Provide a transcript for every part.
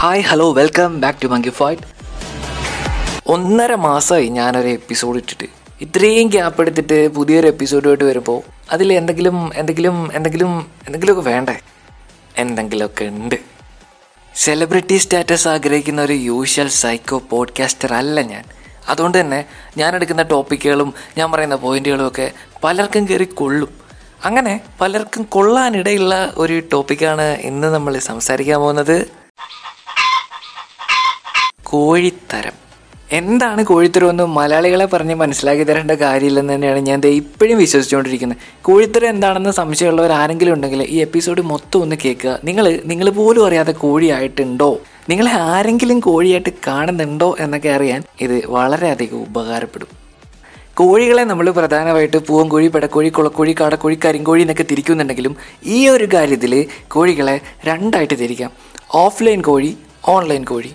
Hi hello welcome back to monkey fight ഒന്നര മാസമായി ഞാനൊരു എപ്പിസോഡ് ഇട്ടിട്ട്. ഇത്രയും ഗ്യാപ്പ് എടുത്തിട്ട് പുതിയൊരു എപ്പിസോഡുമായിട്ട് വരുമ്പോൾ അതിൽ എന്തെങ്കിലും എന്തെങ്കിലും എന്തെങ്കിലും എന്തെങ്കിലുമൊക്കെ വേണ്ടേ? എന്തെങ്കിലുമൊക്കെ ഉണ്ട്. സെലിബ്രിറ്റി സ്റ്റാറ്റസ് ആഗ്രഹിക്കുന്ന ഒരു യൂഷ്വൽ സൈക്കോ പോഡ്കാസ്റ്റർ അല്ല ഞാൻ. അതുകൊണ്ട് തന്നെ ഞാൻ എടുക്കുന്ന ടോപ്പിക്കുകളും ഞാൻ പറയുന്ന പോയിന്റുകളും ഒക്കെ പലർക്കും കയറി കൊള്ളും. അങ്ങനെ പലർക്കും കൊള്ളാനിടയുള്ള ഒരു ടോപ്പിക്കാണ് ഇന്ന് നമ്മൾ സംസാരിക്കാൻ പോകുന്നത്. കോഴിത്തരം. എന്താണ് കോഴിത്തരം എന്ന് മലയാളികളെ പറഞ്ഞ് മനസ്സിലാക്കി തരേണ്ട കാര്യമില്ലെന്ന് തന്നെയാണ് ഞാൻ ഇപ്പോഴും വിശ്വസിച്ചുകൊണ്ടിരിക്കുന്നത്. കോഴിത്തരം എന്താണെന്ന് സംശയമുള്ളവർ ആരെങ്കിലും ഉണ്ടെങ്കിൽ ഈ എപ്പിസോഡ് മൊത്തം ഒന്ന് കേൾക്കുക. നിങ്ങൾ നിങ്ങൾ പോലും അറിയാതെ കോഴിയായിട്ടുണ്ടോ? നിങ്ങളെ ആരെങ്കിലും കോഴിയായിട്ട് കാണുന്നുണ്ടോ എന്നൊക്കെ അറിയാൻ ഇത് വളരെയധികം ഉപകാരപ്പെടും. കോഴികളെ നമ്മൾ പ്രധാനമായിട്ട് പൂവൻകോഴി പെടക്കോഴി കുളക്കോഴി കാടക്കോഴി കരിങ്കോഴി എന്നൊക്കെ തിരിക്കുന്നുണ്ടെങ്കിലും ഈ ഒരു കാര്യത്തിൽ കോഴികളെ രണ്ടായിട്ട് തിരിക്കാം. ഓഫ്ലൈൻ കോഴി ഓൺലൈൻ കോഴി.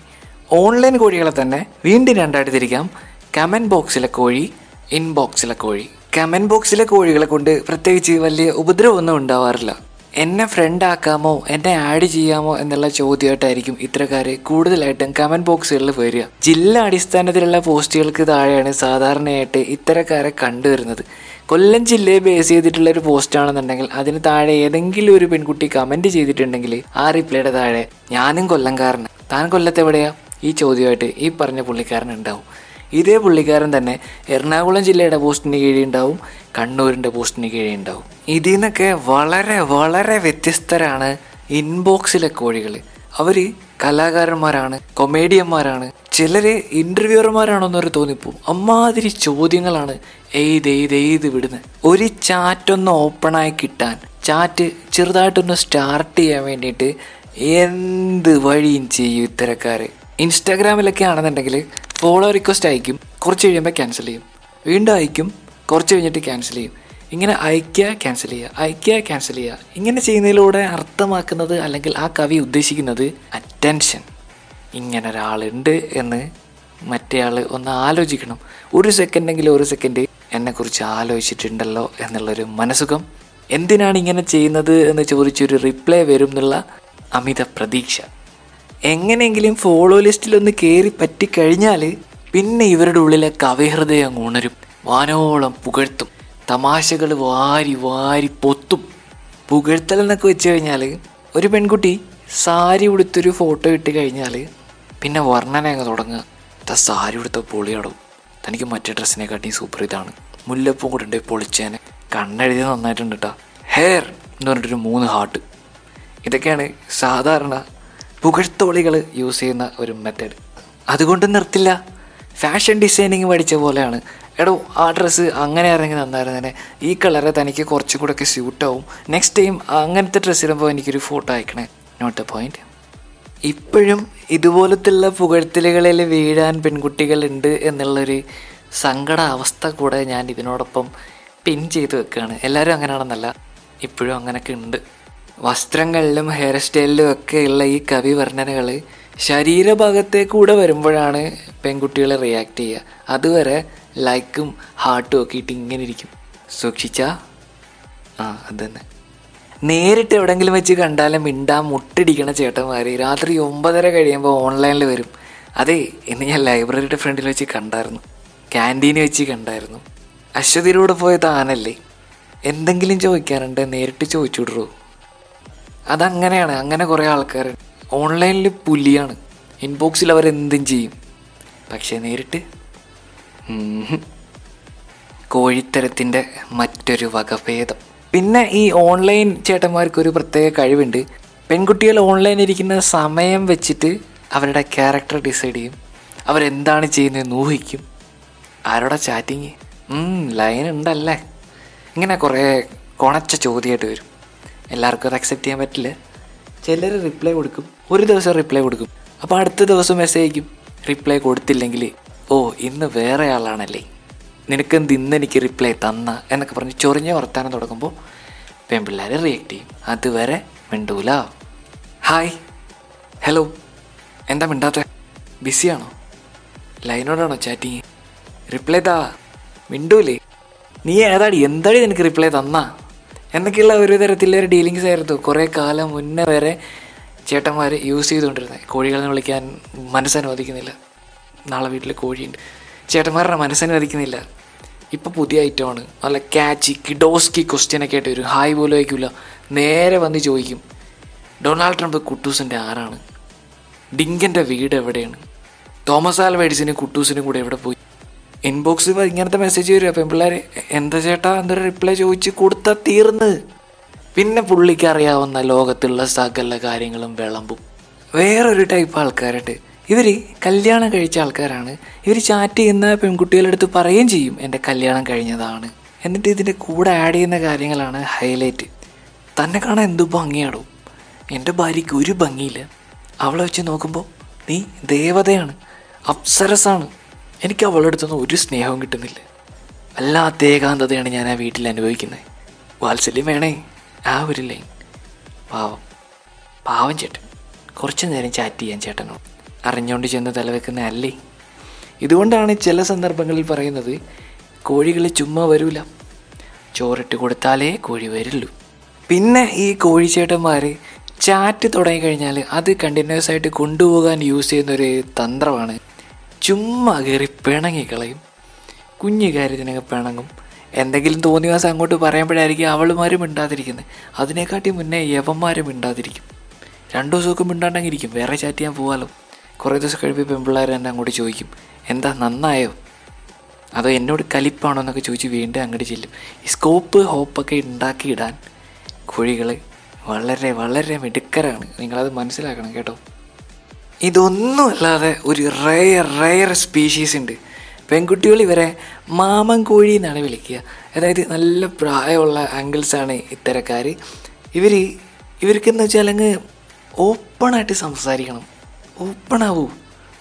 ഓൺലൈൻ കോഴികളെ തന്നെ വീണ്ടും രണ്ടായിട്ട് തിരിക്കാം. കമന്റ് ബോക്സിലെ കോഴി ഇൻബോക്സിലെ കോഴി. കമന്റ് ബോക്സിലെ കോഴികളെ കൊണ്ട് പ്രത്യേകിച്ച് വലിയ ഉപദ്രവമൊന്നും ഉണ്ടാവാറില്ല. എന്നെ ഫ്രണ്ട് ആക്കാമോ? എന്നെ ആഡ് ചെയ്യാമോ എന്നുള്ള ചോദ്യമായിട്ടായിരിക്കും ഇത്തരക്കാർ കൂടുതലായിട്ടും കമന്റ് ബോക്സുകളിൽ വരിക. ജില്ലാ അടിസ്ഥാനത്തിലുള്ള പോസ്റ്റുകൾക്ക് താഴെയാണ് സാധാരണയായിട്ട് ഇത്തരക്കാരെ കണ്ടുവരുന്നത്. കൊല്ലം ജില്ലയെ ബേസ് ചെയ്തിട്ടുള്ള ഒരു പോസ്റ്റ് ആണെന്നുണ്ടെങ്കിൽ അതിന് താഴെ ഏതെങ്കിലും ഒരു പെൺകുട്ടി കമന്റ് ചെയ്തിട്ടുണ്ടെങ്കിൽ ആ റിപ്ലൈയുടെ താഴെ ഞാനും കൊല്ലംകാരനാണ് താൻ കൊല്ലത്തെവിടെയാ? ഈ ചോദ്യമായിട്ട് ഈ പറഞ്ഞ പുള്ളിക്കാരൻ ഉണ്ടാവും. ഇതേ പുള്ളിക്കാരൻ തന്നെ എറണാകുളം ജില്ലയുടെ പോസ്റ്റിന് കീഴിൽ ഉണ്ടാവും കണ്ണൂരിന്റെ പോസ്റ്റിന് കീഴിൽ ഉണ്ടാവും. ഇതിൽ നിന്നൊക്കെ വളരെ വളരെ വ്യത്യസ്തരാണ് ഇൻബോക്സിലെ കോഴികൾ അവർ കലാകാരന്മാരാണ് കൊമേഡിയന്മാരാണ് ചിലര് ഇന്റർവ്യൂവർമാരാണോന്നൊരു തോന്നിപ്പോ. അമ്മാതിരി ചോദ്യങ്ങളാണ് എയ്ത് എയ്ത് എയ്ത് വിടുന്നത് ഒരു ചാറ്റ് ഒന്ന് ഓപ്പണായി കിട്ടാൻ ചാറ്റ് ചെറുതായിട്ടൊന്ന് സ്റ്റാർട്ട് ചെയ്യാൻ വേണ്ടിയിട്ട് എന്ത് വഴിയും ചെയ്യും ഇത്തരക്കാര്. ഇൻസ്റ്റാഗ്രാമിലൊക്കെ ആണെന്നുണ്ടെങ്കിൽ ഫോളോ റിക്വസ്റ്റ് അയക്കും കുറച്ച് കഴിയുമ്പോൾ ക്യാൻസൽ ചെയ്യും. വീണ്ടും അയക്കും കുറച്ച് കഴിഞ്ഞിട്ട് ക്യാൻസൽ ചെയ്യും. ഇങ്ങനെ അയക്കുക ക്യാൻസൽ ചെയ്യുക അയക്കുക ക്യാൻസൽ ചെയ്യുക. ഇങ്ങനെ ചെയ്യുന്നതിലൂടെ അർത്ഥമാക്കുന്നത് അല്ലെങ്കിൽ ആ കവി ഉദ്ദേശിക്കുന്നത് അറ്റൻഷൻ ഇങ്ങനെ ഒരാളുണ്ട് എന്ന് മറ്റേയാൾ ഒന്ന് ആലോചിക്കണം. ഒരു സെക്കൻഡെങ്കിലും ഒരു സെക്കൻഡ് എന്നെക്കുറിച്ച് ആലോചിച്ചിട്ടുണ്ടല്ലോ എന്നുള്ളൊരു മനസുഖം എന്തിനാണ് ഇങ്ങനെ ചെയ്യുന്നത് എന്ന് ചോദിച്ചൊരു റിപ്ലൈ വരും എന്നുള്ള അമിത പ്രതീക്ഷ. എങ്ങനെയെങ്കിലും ഫോളോ ലിസ്റ്റിൽ ഒന്ന് കയറി പറ്റിക്കഴിഞ്ഞാൽ പിന്നെ ഇവരുടെ ഉള്ളിലെ കവിഹൃദയം ഉണരും. വാനോളം പുകഴ്ത്തും. തമാശകൾ വാരി വാരി പൊത്തും. പുകഴ്ത്തൽ എന്നൊക്കെ വെച്ച് കഴിഞ്ഞാൽ ഒരു പെൺകുട്ടി സാരി ഉടുത്തൊരു ഫോട്ടോ ഇട്ട് കഴിഞ്ഞാൽ പിന്നെ വർണന അങ്ങ് തുടങ്ങുക. ത സാരി ഉടുത്ത പൊളിയാടും. തനിക്ക് മറ്റേ ഡ്രസ്സിനെക്കാട്ടി സൂപ്പർ ഇതാണ്. മുല്ലപ്പൂ കൂടെ ഉണ്ട് പൊളിച്ചേനെ. കണ്ണെഴുതി നന്നായിട്ടുണ്ട് കേട്ടോ ഹെയർ എന്ന് പറഞ്ഞിട്ടൊരു മൂന്ന് ഹാർട്ട് ഇതൊക്കെയാണ് സാധാരണ പുകഴ്ത്തോളികൾ യൂസ് ചെയ്യുന്ന ഒരു മെത്തേഡ് അതുകൊണ്ട് നിർത്തില്ല. ഫാഷൻ ഡിസൈനിങ് പഠിച്ച പോലെയാണ്. എടോ ആ ഡ്രസ്സ് അങ്ങനെ ഇറങ്ങി തന്നായിരുന്നേനെ. ഈ കളറ് തനിക്ക് കുറച്ചും കൂടെ ഒക്കെ സ്യൂട്ടാവും നെക്സ്റ്റ് ടൈം അങ്ങനത്തെ ഡ്രസ്സ് ഇടുമ്പോൾ എനിക്കൊരു ഫോട്ടോ അയക്കണേ. നോട്ട് എ പോയിന്റ് ഇപ്പോഴും ഇതുപോലത്തുള്ള പുകഴ്ത്തലുകളിൽ വീഴാൻ പെൺകുട്ടികളുണ്ട് എന്നുള്ളൊരു സങ്കട അവസ്ഥ കൂടെ ഞാൻ ഇതിനോടൊപ്പം പിൻ ചെയ്ത് വെക്കുകയാണ് എല്ലാവരും അങ്ങനെയാണെന്നല്ല. ഇപ്പോഴും അങ്ങനെയൊക്കെ ഉണ്ട്. വസ്ത്രങ്ങളിലും ഹെയർ സ്റ്റൈലിലും ഒക്കെ ഉള്ള ഈ കവി വർണനകൾ ശരീരഭാഗത്തെ കൂടെ വരുമ്പോഴാണ് പെൺകുട്ടികൾ റിയാക്ട് ചെയ്യുക. അതുവരെ ലൈക്കും ഹാർട്ടും ഒക്കെ ഇട്ട് ഇങ്ങനെ ഇരിക്കും. സൂക്ഷിച്ച? ആ അത് തന്നെ. നേരിട്ട് എവിടെങ്കിലും വെച്ച് കണ്ടാലും മിണ്ടാ മുട്ടിടിക്കണ ചേട്ടന്മാർ രാത്രി ഒമ്പതര കഴിയുമ്പോൾ ഓൺലൈനിൽ വരും. അതെ ഇന്ന് ഞാൻ ലൈബ്രറിയുടെ ഫ്രണ്ടിൽ വെച്ച് കണ്ടായിരുന്നു. ക്യാന്റീനിൽ വെച്ച് കണ്ടായിരുന്നു. അശ്വതിയിലൂടെ പോയ താനല്ലേ എന്തെങ്കിലും ചോദിക്കാറുണ്ട് നേരിട്ട് ചോദിച്ചു വിടുറോ അതങ്ങനെയാണ്. അങ്ങനെ കുറേ ആൾക്കാർ ഓൺലൈനിൽ പുലിയാണ്. ഇൻബോക്സിൽ അവർ അവരെന്തും ചെയ്യും. പക്ഷേ നേരിട്ട്. കോഴിത്തരത്തിന്റെ മറ്റൊരു വകഭേദം. പിന്നെ ഈ ഓൺലൈൻ ചേട്ടന്മാർക്ക് ഒരു പ്രത്യേക കഴിവുണ്ട്. പെൺകുട്ടികൾ ഓൺലൈൻ ഇരിക്കുന്ന സമയം വെച്ചിട്ട് അവരുടെ ക്യാരക്ടർ ഡിസൈഡ് ചെയ്യും. അവരെന്താണ് ചെയ്യുന്നതെന്ന് ഊഹിക്കും. ആരോടാ ചാറ്റിങ്? ലൈൻ ഉണ്ടല്ലേ? ഇങ്ങനെ കുറേ കൊണച്ച ചോദ്യമായിട്ട് വരും. എല്ലാവർക്കും അത് അക്സെപ്റ്റ് ചെയ്യാൻ പറ്റില്ല. ചിലർ റിപ്ലൈ കൊടുക്കും. ഒരു ദിവസം റിപ്ലൈ കൊടുക്കും. അപ്പോൾ അടുത്ത ദിവസം മെസ്സേജ് അയക്കും. റിപ്ലൈ കൊടുത്തില്ലെങ്കിൽ ഓ ഇന്ന് വേറെ ആളാണല്ലേ. നിനക്കെന്ത് ഇന്ന് എനിക്ക് റിപ്ലൈ തന്ന? എന്നൊക്കെ പറഞ്ഞ് ചൊറിഞ്ഞ വർത്താനം തുടങ്ങുമ്പോൾ പെൺപിള്ളേർ റിയാക്ട് ചെയ്യും. അതുവരെ മിണ്ടൂല. ഹായ് ഹലോ എന്താ മിണ്ടാത്ത? ബിസിയാണോ? ലൈനോടാണോ ചാറ്റിങ് റിപ്ലൈ താ. മിണ്ടൂലേ. നീ ഏതാടി? എന്താടി നിനക്ക് റിപ്ലൈ തന്നാ? എന്നൊക്കെയുള്ള ഒരു തരത്തിലുള്ള ഡീലിങ്സ് ആയിരുന്നു. കുറേ കാലം മുന്നേ വരെ ചേട്ടന്മാർ യൂസ് ചെയ്തുകൊണ്ടിരുന്നത് കോഴികളെ വിളിക്കാൻ മനസ്സനുവദിക്കുന്നില്ല. നാളെ വീട്ടിൽ കോഴിയുണ്ട്. ചേട്ടന്മാരുടെ മനസ്സനുവദിക്കുന്നില്ല. ഇപ്പോൾ പുതിയ ഐറ്റമാണ് നല്ല ക്യാച്ചി കിഡോസ്കി ക്വസ്റ്റ്യനൊക്കെ ആയിട്ട് വരും. ഹായ് പോലും വയ്ക്കില്ല നേരെ വന്ന് ചോദിക്കും. ഡൊണാൾഡ് ട്രംപ് കുട്ടൂസിന്റെ ആരാണ്? ഡിങ്കന്റെ വീട് എവിടെയാണ്? തോമസ് ആൽവൈഡ്സിനും കുട്ടൂസിനും കൂടെ എവിടെ പോയി? ഇൻബോക്സിൽ ഇങ്ങനത്തെ മെസ്സേജ് വരും. അപ്പം പിള്ളേർ എന്താ ചേട്ടാ? എന്തൊരു റിപ്ലൈ ചോദിച്ച് കൊടുത്താൽ തീർന്ന്? പിന്നെ പുള്ളിക്ക് അറിയാവുന്ന ലോകത്തുള്ള സകല കാര്യങ്ങളും വിളമ്പും. വേറൊരു ടൈപ്പ് ആൾക്കാരുണ്ട്. ഇവർ കല്യാണം കഴിച്ച ആൾക്കാരാണ്. ഇവർ ചാറ്റ് ചെയ്യുന്ന പെൺകുട്ടികളുടെ അടുത്ത് പറയുകയും ചെയ്യും എന്റെ കല്യാണം കഴിഞ്ഞതാണ്. എന്നിട്ട് ഇതിന്റെ കൂടെ ആഡ് ചെയ്യുന്ന കാര്യങ്ങളാണ് ഹൈലൈറ്റ് തന്നെ കാണാൻ എന്തു ഭംഗിയാണോ എന്റെ ഭാര്യയ്ക്ക് ഒരു ഭംഗിയില്ല. അവളെ വെച്ച് നോക്കുമ്പോൾ നീ ദേവതയാണ്. അപ്സരസാണ്. എനിക്ക് അവളുടെ അടുത്തൊന്നും ഒരു സ്നേഹവും കിട്ടുന്നില്ല. വല്ലാത്ത ഏകാന്തതയാണ് ഞാൻ ആ വീട്ടിൽ അനുഭവിക്കുന്നത്. വാത്സല്യം വേണേ. ആ ഒരു ലൈൻ. പാവം. പാവം ചേട്ടൻ. കുറച്ച് നേരം ചാറ്റ് ചെയ്യാൻ ചേട്ടനോ അറിഞ്ഞുകൊണ്ട് ചെന്ന് തലവെക്കുന്ന അല്ലേ? ഇതുകൊണ്ടാണ് ചില സന്ദർഭങ്ങളിൽ പറയുന്നത് കോഴികൾ ചുമ്മാ വരൂല. ചോറിട്ട് കൊടുത്താലേ കോഴി വരുള്ളൂ. പിന്നെ ഈ കോഴിച്ചേട്ടന്മാർ ചാറ്റ് തുടങ്ങി കഴിഞ്ഞാൽ അത് കണ്ടിന്യൂസ് ആയിട്ട് കൊണ്ടുപോകാൻ യൂസ് ചെയ്യുന്ന ഒരു തന്ത്രമാണ് ചുമ്മാ കയറി പിണങ്ങി കളയും. കുഞ്ഞു കാര്യത്തിനൊക്കെ പിണങ്ങും. എന്തെങ്കിലും തോന്നിയ ദിവസം അങ്ങോട്ട് പറയുമ്പോഴായിരിക്കും അവളുമാരും മിണ്ടാതിരിക്കുന്നത്. അതിനെക്കാട്ടി മുന്നേ യവന്മാരും മിണ്ടാതിരിക്കും. രണ്ടു ദിവസമൊക്കെ മിണ്ടാണ്ടെങ്കിൽ ഇരിക്കും വേറെ ചാറ്റ് ചെയ്യാൻ പോകാമല്ലോ കുറേ ദിവസം കഴിയുമ്പോൾ പെൺപിള്ളേർ എന്നെ അങ്ങോട്ട് ചോദിക്കും. എന്താ നന്നായോ? അതോ എന്നോട് കലിപ്പാണോ? എന്നൊക്കെ ചോദിച്ച് വീണ്ടും അങ്ങോട്ട് ചെല്ലും. ഈ സ്കോപ്പ് ഹോപ്പൊക്കെ ഉണ്ടാക്കിയിടാൻ കുഴികൾ വളരെ വളരെ മിടുക്കരാണ്. നിങ്ങളത് മനസ്സിലാക്കണം കേട്ടോ. ഇതൊന്നുമല്ലാതെ ഒരു റയർ റയർ സ്പീഷീസ് ഉണ്ട്. പെൺകുട്ടികൾ ഇവരെ മാമൻ കോഴി എന്നാണ് വിളിക്കുക. അതായത് നല്ല പ്രായമുള്ള അങ്കിൾസാണ് ഇത്തരക്കാർ ഇവർ ഇവർക്കെന്ന് വെച്ചാൽ അങ്ങ് ഓപ്പണായിട്ട് സംസാരിക്കണം. ഓപ്പണാവൂ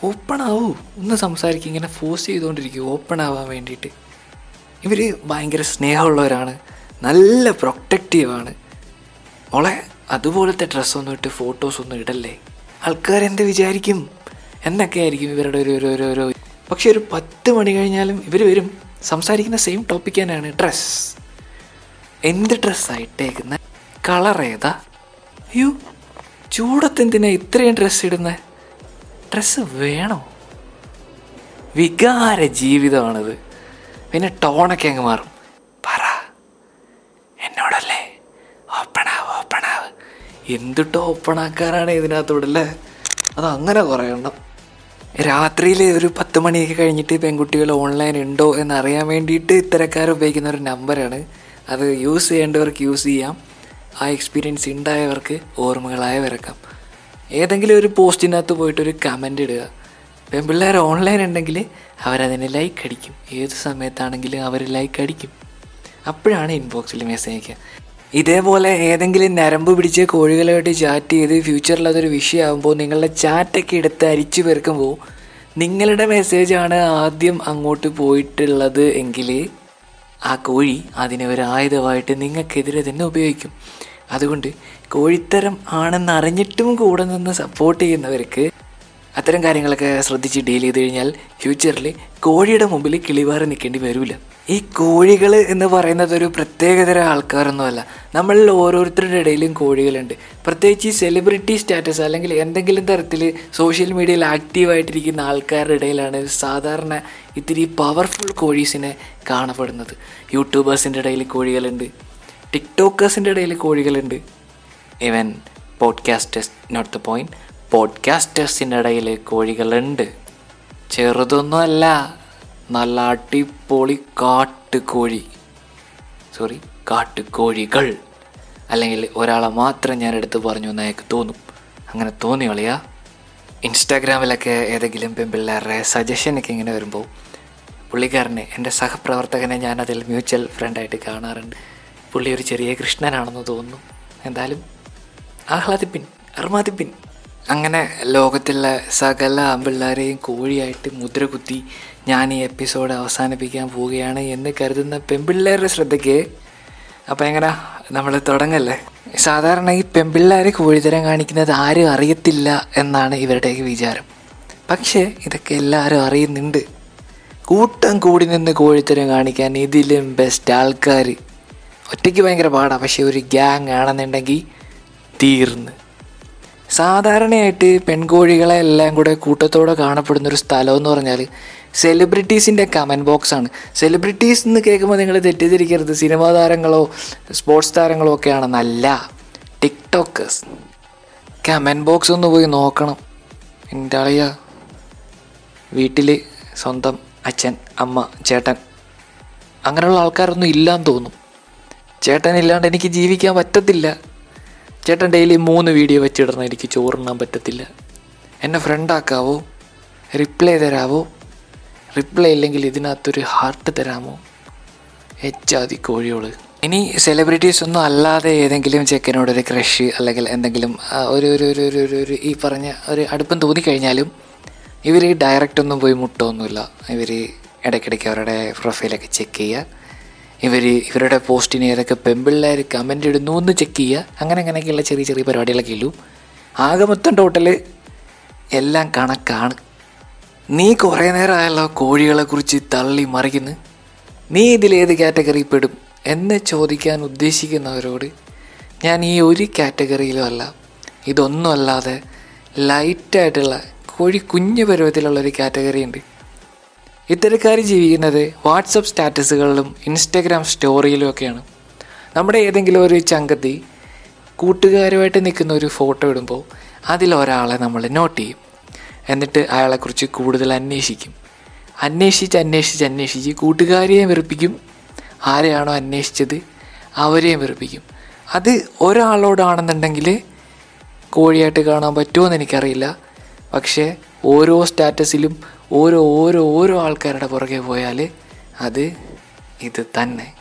ഓപ്പണാവൂ ഒന്ന് സംസാരിക്കുക ഇങ്ങനെ ഫോഴ്സ് ചെയ്തുകൊണ്ടിരിക്കും. ഓപ്പൺ ആവാൻ വേണ്ടിയിട്ട്. ഇവർ ഭയങ്കര സ്നേഹമുള്ളവരാണ്. നല്ല പ്രൊട്ടക്റ്റീവാണ് മോളെ അതുപോലത്തെ ഡ്രസ്സൊന്നും ഇട്ട് ഫോട്ടോസൊന്നും ഇടല്ലേ? ആൾക്കാരെന്ത് വിചാരിക്കും? എന്നൊക്കെ ആയിരിക്കും ഇവരുടെ ഒരു ഒരു ഒരു ഒരു പക്ഷെ ഒരു പത്ത് മണി കഴിഞ്ഞാലും ഇവർ വരും. സംസാരിക്കുന്ന സെയിം ടോപ്പിക് തന്നെയാണ്. ഡ്രസ്സ് എന്ത് ഡ്രസ്സായിട്ടേക്കുന്ന കളർ ഏതാ? അയ്യോ ചൂടത്തെന്തിനാ ഇത്രയും ഡ്രസ്സ് ഇടുന്നത് ഡ്രസ്സ് വേണോ? വികാര ജീവിതമാണിത്. പിന്നെ ടോണൊക്കെ അങ്ങ് മാറും പറ എന്നോടല്ലേ ഓപ്പണാവ് ഓപ്പണാവ് എന്തിട്ട് ഓപ്പണാക്കാനാണ് ഇതിനകത്തോടല്ലേ? അത് അങ്ങനെ കുറേ എണ്ണം രാത്രിയിൽ ഒരു പത്ത് മണിയൊക്കെ കഴിഞ്ഞിട്ട് പെൺകുട്ടികൾ ഓൺലൈൻ ഉണ്ടോ എന്നറിയാൻ വേണ്ടിയിട്ട് ഇത്തരക്കാർ ഉപയോഗിക്കുന്ന ഒരു നമ്പറാണ്. അത് യൂസ് ചെയ്യേണ്ടവർക്ക് യൂസ് ചെയ്യാം. ആ എക്സ്പീരിയൻസ് ഉണ്ടായവർക്ക് ഓർമ്മകളായ വരക്കാം. ഏതെങ്കിലും ഒരു പോസ്റ്റിനകത്ത് പോയിട്ട് ഒരു കമന്റ് ഇടുക. പെൺപിള്ളേർ ഓൺലൈൻ ഉണ്ടെങ്കിൽ അവരതിന് ലൈക്ക് അടിക്കും. ഏത് സമയത്താണെങ്കിലും അവർ ലൈക്ക് അടിക്കും. അപ്പോഴാണ് ഇൻബോക്സിൽ മെസ്സേജ് അയക്കുക. ഇതേപോലെ ഏതെങ്കിലും നരമ്പ് പിടിച്ച കോഴികളുമായിട്ട് ചാറ്റ് ചെയ്ത് ഫ്യൂച്ചറിൽ അതൊരു വിഷയമാകുമ്പോൾ നിങ്ങളുടെ ചാറ്റൊക്കെ എടുത്ത് അരിച്ചു പെറുക്കുമ്പോൾ നിങ്ങളുടെ മെസ്സേജാണ് ആദ്യം അങ്ങോട്ട് പോയിട്ടുള്ളത് എങ്കിൽ ആ കോഴി അതിനെ ഒരു ആയുധമായിട്ട് നിങ്ങൾക്കെതിരെ തന്നെ ഉപയോഗിക്കും. അതുകൊണ്ട് കോഴിത്തരം ആണെന്നറിഞ്ഞിട്ടും കൂടെ നിന്ന് സപ്പോർട്ട് ചെയ്യുന്നവർക്ക് അത്തരം കാര്യങ്ങളൊക്കെ ശ്രദ്ധിച്ച് ഡീൽ ചെയ്ത് കഴിഞ്ഞാൽ ഫ്യൂച്ചറിൽ കോഴിയുടെ മുമ്പിൽ കിളിവാറ് നിൽക്കേണ്ടി വരില്ല ഈ കോഴികൾ എന്ന് പറയുന്നത് ഒരു പ്രത്യേകതരം ആൾക്കാരൊന്നുമല്ല. നമ്മളിൽ ഓരോരുത്തരുടെ ഇടയിലും കോഴികളുണ്ട്. പ്രത്യേകിച്ച് ഈ സെലിബ്രിറ്റി സ്റ്റാറ്റസ് അല്ലെങ്കിൽ എന്തെങ്കിലും തരത്തിൽ സോഷ്യൽ മീഡിയയിൽ ആക്റ്റീവായിട്ടിരിക്കുന്ന ആൾക്കാരുടെ ഇടയിലാണ് സാധാരണ ഇത്തിരി പവർഫുൾ കോഴീസിനെ കാണപ്പെടുന്നത്. യൂട്യൂബേഴ്സിന്റെ ഇടയിൽ കോഴികളുണ്ട്. ടിക്ടോക്കേഴ്സിന്റെ ഇടയിൽ കോഴികളുണ്ട്. Even podcasters not the point പോഡ്കാസ്റ്റേഴ്സിന്റെ ഇടയിൽ കോഴികളുണ്ട് ചെറുതൊന്നുമല്ല നല്ല അടിപൊളി കാട്ടുകോഴി. സോറി കാട്ടുകോഴികൾ. അല്ലെങ്കിൽ ഒരാളെ മാത്രം ഞാൻ എടുത്ത് പറഞ്ഞു എന്ന് അയാൾക്ക് തോന്നും. അങ്ങനെ തോന്നി കളിയാ. ഇൻസ്റ്റാഗ്രാമിലൊക്കെ ഏതെങ്കിലും പെമ്പിള്ളേരുടെ സജഷനൊക്കെ ഇങ്ങനെ വരുമ്പോൾ പുള്ളിക്കാരനെ എന്റെ സഹപ്രവർത്തകനെ ഞാൻ അതിൽ മ്യൂച്വൽ ഫ്രണ്ടായിട്ട് കാണാറുണ്ട്. പുള്ളി ഒരു ചെറിയ കൃഷ്ണനാണെന്ന് തോന്നുന്നു. എന്തായാലും ആഹ്ലാദിപ്പിൻ അർമാദിപ്പിൻ. അങ്ങനെ ലോകത്തുള്ള സകല ആമ്പിള്ളേരെയും കോഴിയായിട്ട് മുദ്ര കുത്തി ഞാൻ ഈ എപ്പിസോഡ് അവസാനിപ്പിക്കാൻ പോവുകയാണ് എന്ന് കരുതുന്ന പെൺപിള്ളേരുടെ ശ്രദ്ധയ്ക്ക്. അപ്പോൾ എങ്ങനെ? നമ്മൾ തുടങ്ങല്ലേ? സാധാരണ ഈ പെൺപിള്ളേർ കോഴിത്തരം കാണിക്കുന്നത് ആരും അറിയത്തില്ല എന്നാണ് ഇവരുടെയൊക്കെ വിചാരം. പക്ഷേ ഇതൊക്കെ എല്ലാവരും അറിയുന്നുണ്ട്. കൂട്ടം കൂടി നിന്ന് കോഴിത്തരം കാണിക്കാൻ ഇതിലും ബെസ്റ്റ് ആൾക്കാർ ഒറ്റയ്ക്ക് ഭയങ്കര പാടാണ് പക്ഷേ ഒരു ഗ്യാങ് ആണെന്നുണ്ടെങ്കിൽ തീർന്ന്. സാധാരണയായിട്ട് പെൺകോഴികളെ എല്ലാം കൂടെ കൂട്ടത്തോടെ കാണപ്പെടുന്ന ഒരു സ്ഥലം എന്ന് പറഞ്ഞാൽ സെലിബ്രിറ്റീസിന്റെ കമന്റ് ബോക്സ് ആണ്. സെലിബ്രിറ്റീസ് എന്ന് കേൾക്കുമ്പോൾ നിങ്ങൾ തെറ്റിദ്ധരിക്കരുത്. സിനിമാ താരങ്ങളോ സ്പോർട്സ് താരങ്ങളോ ഒക്കെയാണെന്നല്ല. ടിക്ടോക്കേഴ്സ് കമന്റ് ബോക്സ് ഒന്ന് പോയി നോക്കണം. എന്റെ അളിയ. വീട്ടിൽ സ്വന്തം അച്ഛൻ അമ്മ ചേട്ടൻ. അങ്ങനെയുള്ള ആൾക്കാരൊന്നും ഇല്ലാന്ന് തോന്നും. ചേട്ടൻ ഇല്ലാണ്ട് എനിക്ക് ജീവിക്കാൻ പറ്റത്തില്ല. ചേട്ടൻ ഡെയിലി മൂന്ന് വീഡിയോ വെച്ചിടണം എനിക്ക് ചോറുണ്ണാൻ പറ്റത്തില്ല. എന്നെ ഫ്രണ്ടാക്കാവോ റിപ്ലൈ തരാവോ? റിപ്ലൈ ഇല്ലെങ്കിൽ ഇതിനകത്തൊരു ഹാർട്ട് തരാമോ? എച്ചാതി കോഴിയോട് ഇനി സെലിബ്രിറ്റീസ് ഒന്നും അല്ലാതെ ഏതെങ്കിലും ചെക്കനോടൊരു ക്രഷ് അല്ലെങ്കിൽ എന്തെങ്കിലും ഒരു ഒരു ഒരു ഒരു ഒരു ഒരു ഈ പറഞ്ഞ ഒരു അടുപ്പം തോന്നിക്കഴിഞ്ഞാലും ഇവർ ഡയറക്റ്റ് ഒന്നും പോയി മുട്ടൊന്നുമില്ല. ഇവർ ഇടയ്ക്കിടയ്ക്ക് അവരുടെ പ്രൊഫൈലൊക്കെ ചെക്ക് ചെയ്യുക. ഇവർ ഇവരുടെ പോസ്റ്റിന് ഏതൊക്കെ പെമ്പിള്ളേർ കമന്റ് ഇടുന്നു എന്ന് ചെക്ക് ചെയ്യുക. അങ്ങനെ അങ്ങനെയൊക്കെയുള്ള ചെറിയ ചെറിയ പരിപാടികളൊക്കെ ഉള്ളൂ. ആകെ മൊത്തം ടോട്ടൽ എല്ലാം കണക്കാണ്. നീ കുറേ നേരമായല്ലോ കോഴികളെക്കുറിച്ച് തള്ളി മറിക്കുന്നു. നീ ഇതിലേത് കാറ്റഗറി പെടും എന്ന് ചോദിക്കാൻ ഉദ്ദേശിക്കുന്നവരോട് ഞാൻ ഈ ഒരു കാറ്റഗറിയിലും അല്ല. ഇതൊന്നും അല്ലാതെ ലൈറ്റായിട്ടുള്ള കോഴി കുഞ്ഞു പരുവത്തിലുള്ളൊരു കാറ്റഗറി ഉണ്ട്. ഇത്തരക്കാർ ജീവിക്കുന്നത് വാട്സപ്പ് സ്റ്റാറ്റസുകളിലും ഇൻസ്റ്റഗ്രാം സ്റ്റോറിയിലും ഒക്കെയാണ്. നമ്മുടെ ഏതെങ്കിലും ഒരു ചങ്കത്തി കൂട്ടുകാരുമായിട്ട് നിൽക്കുന്ന ഒരു ഫോട്ടോ ഇടുമ്പോൾ അതിലൊരാളെ നമ്മൾ നോട്ട് ചെയ്യും. എന്നിട്ട് അയാളെക്കുറിച്ച് കൂടുതൽ അന്വേഷിക്കും. അന്വേഷിച്ച് അന്വേഷിച്ച് അന്വേഷിച്ച് കൂട്ടുകാരെയും വെറുപ്പിക്കും. ആരെയാണോ അന്വേഷിച്ചത് അവരെയും വെറുപ്പിക്കും. അത് ഒരാളോടാണെന്നുണ്ടെങ്കിൽ കോഴിയായിട്ട് കാണാൻ പറ്റുമോ എന്ന് എനിക്കറിയില്ല. പക്ഷേ ഓരോ സ്റ്റാറ്റസിലും ഓരോ ഓരോ ഓരോ ആൾക്കാരുടെ പുറകെ പോയാൽ അത് ഇത് തന്നെ.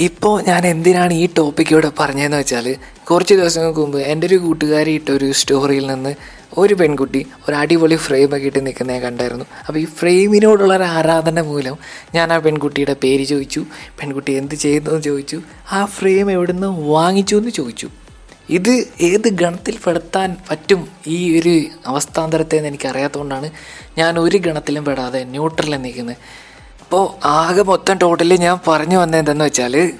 ഇപ്പോൾ ഞാൻ എന്തിനാണ് ഈ ടോപ്പിക് ഇവിടെ പറഞ്ഞതെന്ന് വെച്ചാൽ കുറച്ച് ദിവസങ്ങൾക്ക് മുമ്പ് എന്റെ ഒരു കൂട്ടുകാരി ഇട്ട ഒരു സ്റ്റോറിയിൽ നിന്ന് ഒരു പെൺകുട്ടി ഒരു അടിപൊളി ഫ്രെയിമൊക്കെ ഇട്ട് നിൽക്കുന്നത് കണ്ടായിരുന്നു. അപ്പോൾ ഈ ഫ്രെയിമിനോടുള്ള ഒരു ആരാധന മൂലം ഞാൻ ആ പെൺകുട്ടിയുടെ പേര് ചോദിച്ചു. പെൺകുട്ടി എന്ത് ചെയ്യുന്നു ചോദിച്ചു. ആ ഫ്രെയിം എവിടുന്ന് വാങ്ങിച്ചു എന്ന് ചോദിച്ചു. ഇത് ഏത് ഗണത്തിൽ പെടുത്താൻ പറ്റും ഈ ഒരു അവസ്ഥാന്തരത്തെ എന്ന് എനിക്കറിയാത്തതുകൊണ്ടാണ് ഞാൻ ഒരു ഗണത്തിലും പെടാതെ ന്യൂട്രലിൽ നിൽക്കുന്നത്. അപ്പോൾ ആകെ മൊത്തം ടോട്ടലി ഞാൻ പറഞ്ഞു വന്നത് എന്തെന്ന് വെച്ചാൽ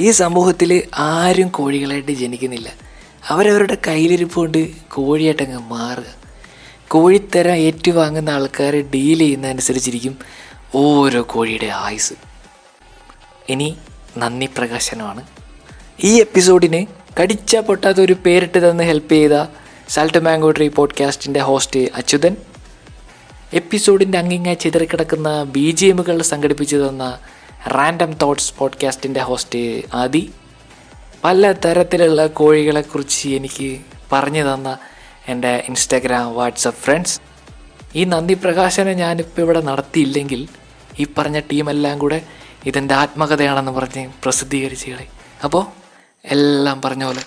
ഈ സമൂഹത്തിൽ ആരും കോഴികളായിട്ട് ജനിക്കുന്നില്ല. അവരവരുടെ കയ്യിലിരിപ്പ് കൊണ്ട് കോഴിയായിട്ടങ്ങ് മാറുക. കോഴിത്തരം ഏറ്റുവാങ്ങുന്ന ആൾക്കാർ ഡീൽ ചെയ്യുന്നതനുസരിച്ചിരിക്കും ഓരോ കോഴിയുടെ ആയുസ്. ഇനി നന്ദി പ്രകാശനമാണ്. ഈ എപ്പിസോഡിന് കടിച്ച പൊട്ടാത്ത ഒരു പേരിട്ട് തന്ന് ഹെൽപ്പ് ചെയ്ത സാൾട്ട് മാംഗോ ട്രീ പോഡ്കാസ്റ്റിന്റെ ഹോസ്റ്റ് അച്യുതൻ. എപ്പിസോഡിന്റെ അങ്ങിങ്ങ ചിതറിക്കിടക്കുന്ന ബി ജി എമ്മുകൾ സംഘടിപ്പിച്ചു തന്ന റാൻഡം തോട്ട്സ് പോഡ്കാസ്റ്റിന്റെ ഹോസ്റ്റ് ആദി. പല തരത്തിലുള്ള കോഴികളെക്കുറിച്ച് എനിക്ക് പറഞ്ഞു തന്ന എന്റെ ഇൻസ്റ്റാഗ്രാം വാട്സപ്പ് ഫ്രണ്ട്സ് ഈ നന്ദി പ്രകാശനം ഞാനിപ്പോൾ ഇവിടെ നടത്തിയില്ലെങ്കിൽ ഈ പറഞ്ഞ ടീമെല്ലാം കൂടെ ഇതെന്റെ ആത്മകഥയാണെന്ന് പറഞ്ഞ് പ്രസിദ്ധീകരിച്ചു കളി. അപ്പോൾ എല്ലാം പറഞ്ഞ പോലെ.